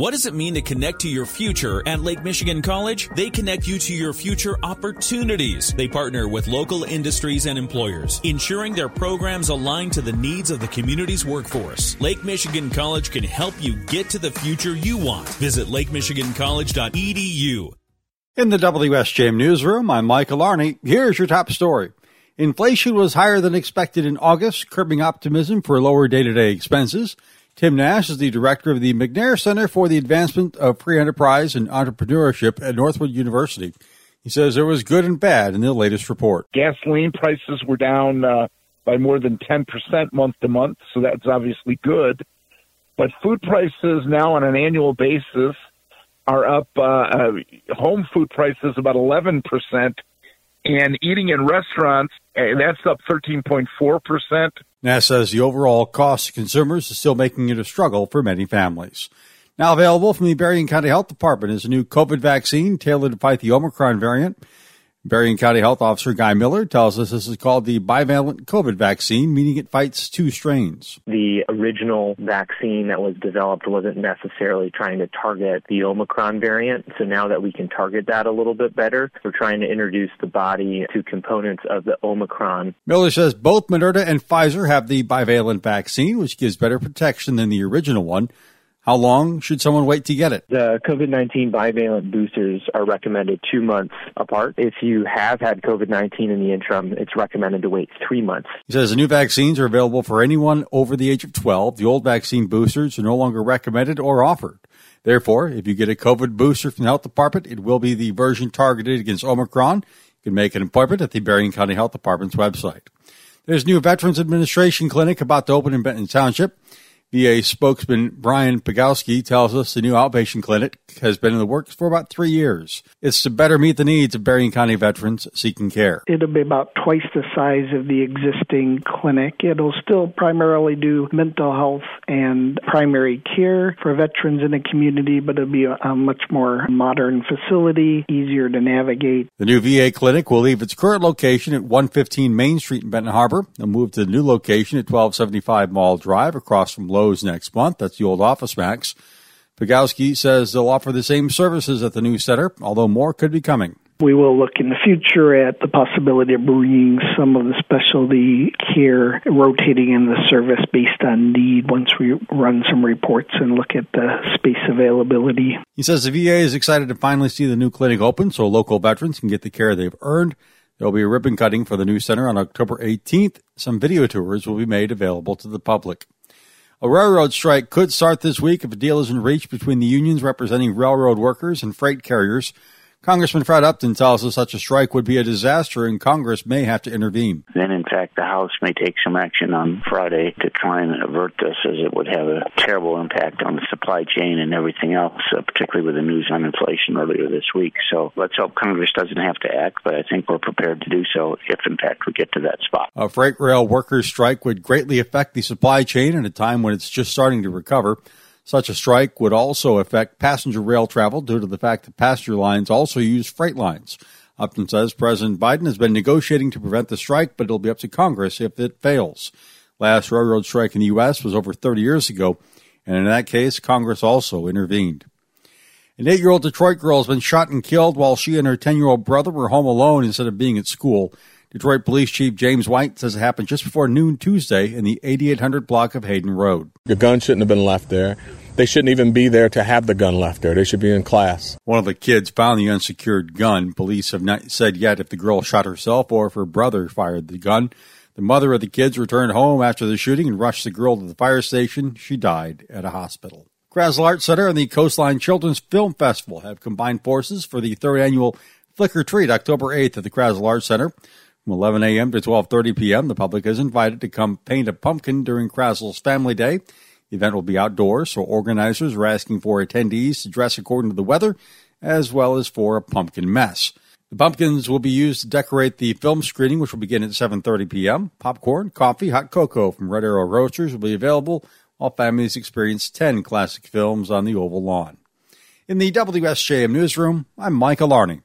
What does it mean to connect to your future at Lake Michigan College? They connect you to your future opportunities. They partner with local industries and employers, ensuring their programs align to the needs of the community's workforce. Lake Michigan College can help you get to the future you want. Visit lakemichigancollege.edu. In the WSJM newsroom, I'm Mike Alarney. Here's your top story. Inflation was higher than expected in August, curbing optimism for lower day to day expenses. Tim Nash is the director of the McNair Center for the Advancement of Free Enterprise and Entrepreneurship at Northwood University. He says there was good and bad in the latest report. Gasoline prices were down uh, by more than 10% month to month, so that's obviously good. But food prices now on an annual basis are up. Uh, uh, home food prices about 11 percent, and eating in restaurants uh, that's up 13.4 percent. Nash says the overall cost to consumers is still making it a struggle for many families. Now available from the Berrien County Health Department is a new COVID vaccine tailored to fight the Omicron variant. Berrien County Health Officer Guy Miller tells us this is called the bivalent COVID vaccine, meaning it fights two strains. The original vaccine that was developed wasn't necessarily trying to target the Omicron variant. So now that we can target that a little bit better, we're trying to introduce the body to components of the Omicron. Miller says both Moderna and Pfizer have the bivalent vaccine, which gives better protection than the original one. How long should someone wait to get it? The COVID 19 bivalent boosters are recommended two months apart. If you have had COVID 19 in the interim, it's recommended to wait three months. He says the new vaccines are available for anyone over the age of 12. The old vaccine boosters are no longer recommended or offered. Therefore, if you get a COVID booster from the health department, it will be the version targeted against Omicron. You can make an appointment at the Berrien County Health Department's website. There's a new Veterans Administration clinic about to open in Benton Township. VA spokesman Brian Pagowski tells us the new outpatient clinic has been in the works for about three years. It's to better meet the needs of Berrien County veterans seeking care. It'll be about twice the size of the existing clinic. It'll still primarily do mental health and primary care for veterans in the community, but it'll be a, much more modern facility, easier to navigate. The new VA clinic will leave its current location at 115 Main Street in Benton Harbor and move to the new location at 1275 Mall Drive across from Next month. That's the old Office Max. Pagowski says they'll offer the same services at the new center, although more could be coming. We will look in the future at the possibility of bringing some of the specialty care rotating in the service based on need once we run some reports and look at the space availability. He says the VA is excited to finally see the new clinic open so local veterans can get the care they've earned. There will be a ribbon cutting for the new center on October 18th. Some video tours will be made available to the public. A railroad strike could start this week if a deal isn't reached between the unions representing railroad workers and freight carriers. Congressman Fred Upton tells us such a strike would be a disaster and Congress may have to intervene. Then, fact, the House may take some action on Friday to try and avert this, as it would have a terrible impact on the supply chain and everything else, uh, particularly with the news on inflation earlier this week. So let's hope Congress doesn't have to act, but I think we're prepared to do so if, in fact, we get to that spot. A freight rail workers' strike would greatly affect the supply chain at a time when it's just starting to recover. Such a strike would also affect passenger rail travel due to the fact that passenger lines also use freight lines. Upton says President Biden has been negotiating to prevent the strike, but it'll be up to Congress if it fails. Last railroad strike in the U.S. was over 30 years ago, and in that case, Congress also intervened. An eight year old Detroit girl has been shot and killed while she and her 10 year old brother were home alone instead of being at school. Detroit Police Chief James White says it happened just before noon Tuesday in the 8800 block of Hayden Road. The gun shouldn't have been left there. They shouldn't even be there to have the gun left there. They should be in class. One of the kids found the unsecured gun. Police have not said yet if the girl shot herself or if her brother fired the gun. The mother of the kids returned home after the shooting and rushed the girl to the fire station. She died at a hospital. Krasl Art Center and the Coastline Children's Film Festival have combined forces for the third annual Flick or Treat October 8th at the Krasl Art Center. From 11 a.m. to 12.30 p.m., the public is invited to come paint a pumpkin during Krasl's Family Day. The event will be outdoors, so organizers are asking for attendees to dress according to the weather, as well as for a pumpkin mess. The pumpkins will be used to decorate the film screening, which will begin at 7:30 p.m. Popcorn, coffee, hot cocoa from Red Arrow Roasters will be available, while families experience 10 classic films on the oval lawn. In the WSJM newsroom, I'm Michael Arning.